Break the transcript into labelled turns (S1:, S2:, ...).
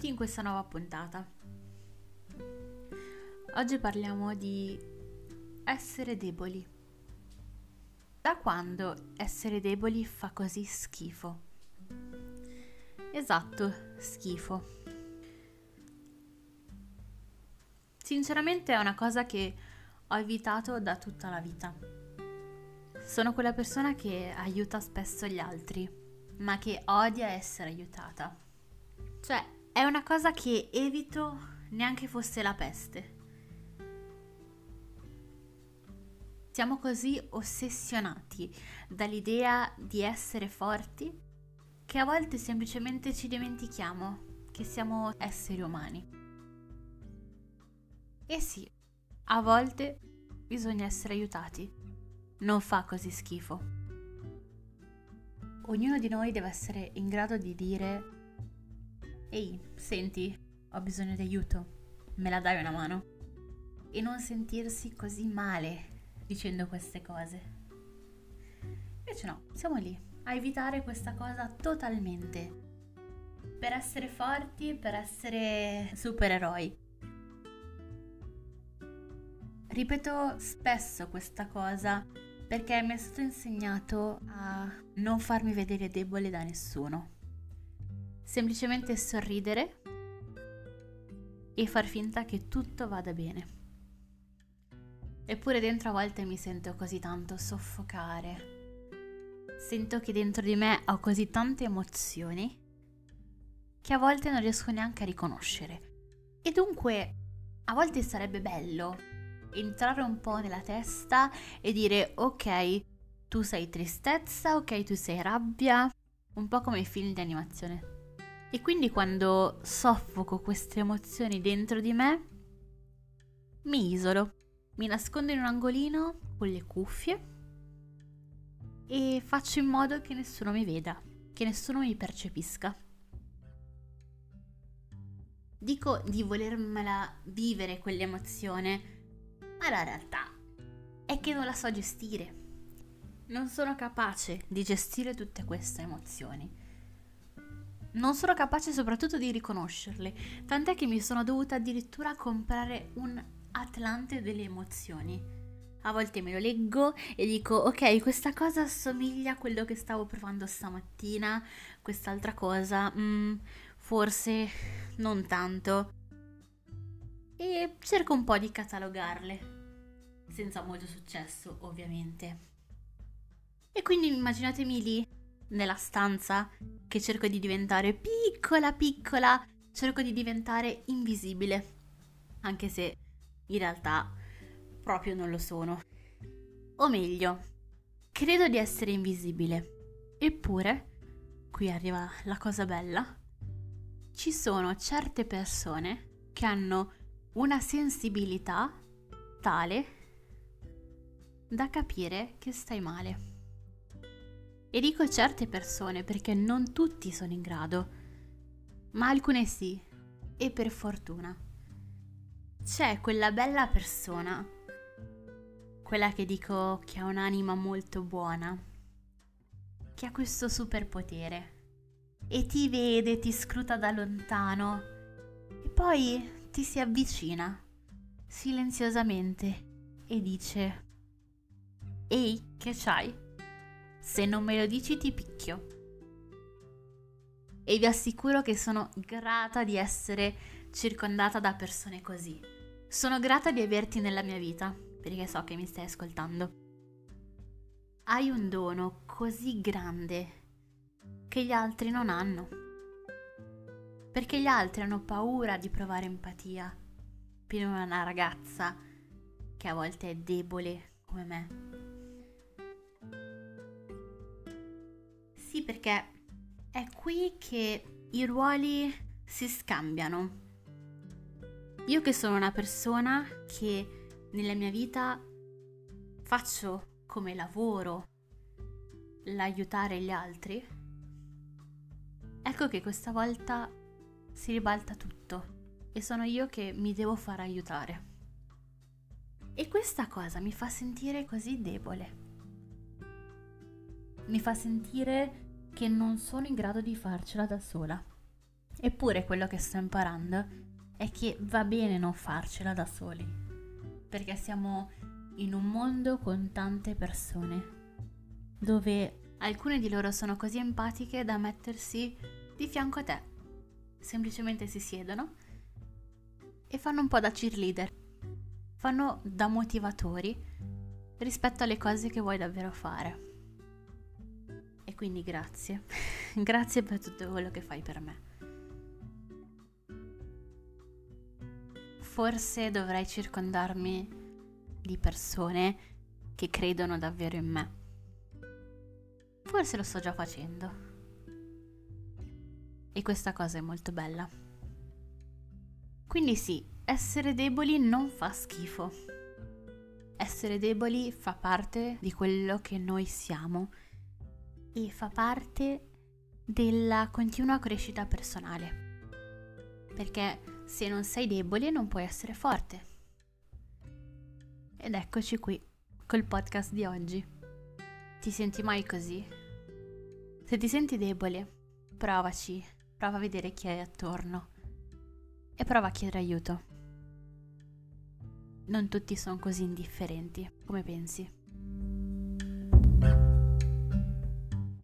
S1: benvenuti in questa nuova puntata. Oggi parliamo di essere deboli. Da quando essere deboli fa così schifo? Esatto, schifo. Sinceramente è una cosa che ho evitato da tutta la vita. Sono quella persona che aiuta spesso gli altri, ma che odia essere aiutata. Cioè, è una cosa che evito neanche fosse la peste. Siamo così ossessionati dall'idea di essere forti che a volte semplicemente ci dimentichiamo che siamo esseri umani. E sì, a volte bisogna essere aiutati. Non fa così schifo. Ognuno di noi deve essere in grado di dire Ehi, senti, ho bisogno di aiuto, me la dai una mano? E non sentirsi così male dicendo queste cose. Invece no, siamo lì a evitare questa cosa totalmente. Per essere forti, per essere supereroi. Ripeto spesso questa cosa perché mi è stato insegnato a non farmi vedere debole da nessuno semplicemente sorridere e far finta che tutto vada bene. Eppure dentro a volte mi sento così tanto soffocare. Sento che dentro di me ho così tante emozioni che a volte non riesco neanche a riconoscere. E dunque, a volte sarebbe bello entrare un po' nella testa e dire ok, tu sei tristezza, ok, tu sei rabbia, un po' come i film di animazione. E quindi quando soffoco queste emozioni dentro di me, mi isolo, mi nascondo in un angolino con le cuffie e faccio in modo che nessuno mi veda, che nessuno mi percepisca. Dico di volermela vivere quell'emozione, ma la realtà è che non la so gestire. Non sono capace di gestire tutte queste emozioni non sono capace soprattutto di riconoscerle, tant'è che mi sono dovuta addirittura comprare un Atlante delle emozioni. A volte me lo leggo e dico, ok, questa cosa assomiglia a quello che stavo provando stamattina, quest'altra cosa, mm, forse non tanto. E cerco un po' di catalogarle, senza molto successo, ovviamente. E quindi immaginatemi lì nella stanza che cerco di diventare piccola piccola, cerco di diventare invisibile, anche se in realtà proprio non lo sono. O meglio, credo di essere invisibile. Eppure, qui arriva la cosa bella, ci sono certe persone che hanno una sensibilità tale da capire che stai male. E dico certe persone perché non tutti sono in grado, ma alcune sì, e per fortuna. C'è quella bella persona, quella che dico che ha un'anima molto buona, che ha questo superpotere e ti vede, ti scruta da lontano e poi ti si avvicina silenziosamente e dice Ehi, che c'hai? Se non me lo dici ti picchio. E vi assicuro che sono grata di essere circondata da persone così. Sono grata di averti nella mia vita, perché so che mi stai ascoltando. Hai un dono così grande che gli altri non hanno. Perché gli altri hanno paura di provare empatia per una ragazza che a volte è debole come me. Sì, perché è qui che i ruoli si scambiano. Io che sono una persona che nella mia vita faccio come lavoro l'aiutare gli altri, ecco che questa volta si ribalta tutto e sono io che mi devo far aiutare. E questa cosa mi fa sentire così debole mi fa sentire che non sono in grado di farcela da sola. Eppure quello che sto imparando è che va bene non farcela da soli, perché siamo in un mondo con tante persone, dove alcune di loro sono così empatiche da mettersi di fianco a te. Semplicemente si siedono e fanno un po' da cheerleader, fanno da motivatori rispetto alle cose che vuoi davvero fare. Quindi grazie, grazie per tutto quello che fai per me. Forse dovrei circondarmi di persone che credono davvero in me. Forse lo sto già facendo. E questa cosa è molto bella. Quindi sì, essere deboli non fa schifo. Essere deboli fa parte di quello che noi siamo e fa parte della continua crescita personale. Perché se non sei debole non puoi essere forte. Ed eccoci qui, col podcast di oggi. Ti senti mai così? Se ti senti debole, provaci, prova a vedere chi hai attorno e prova a chiedere aiuto. Non tutti sono così indifferenti, come pensi?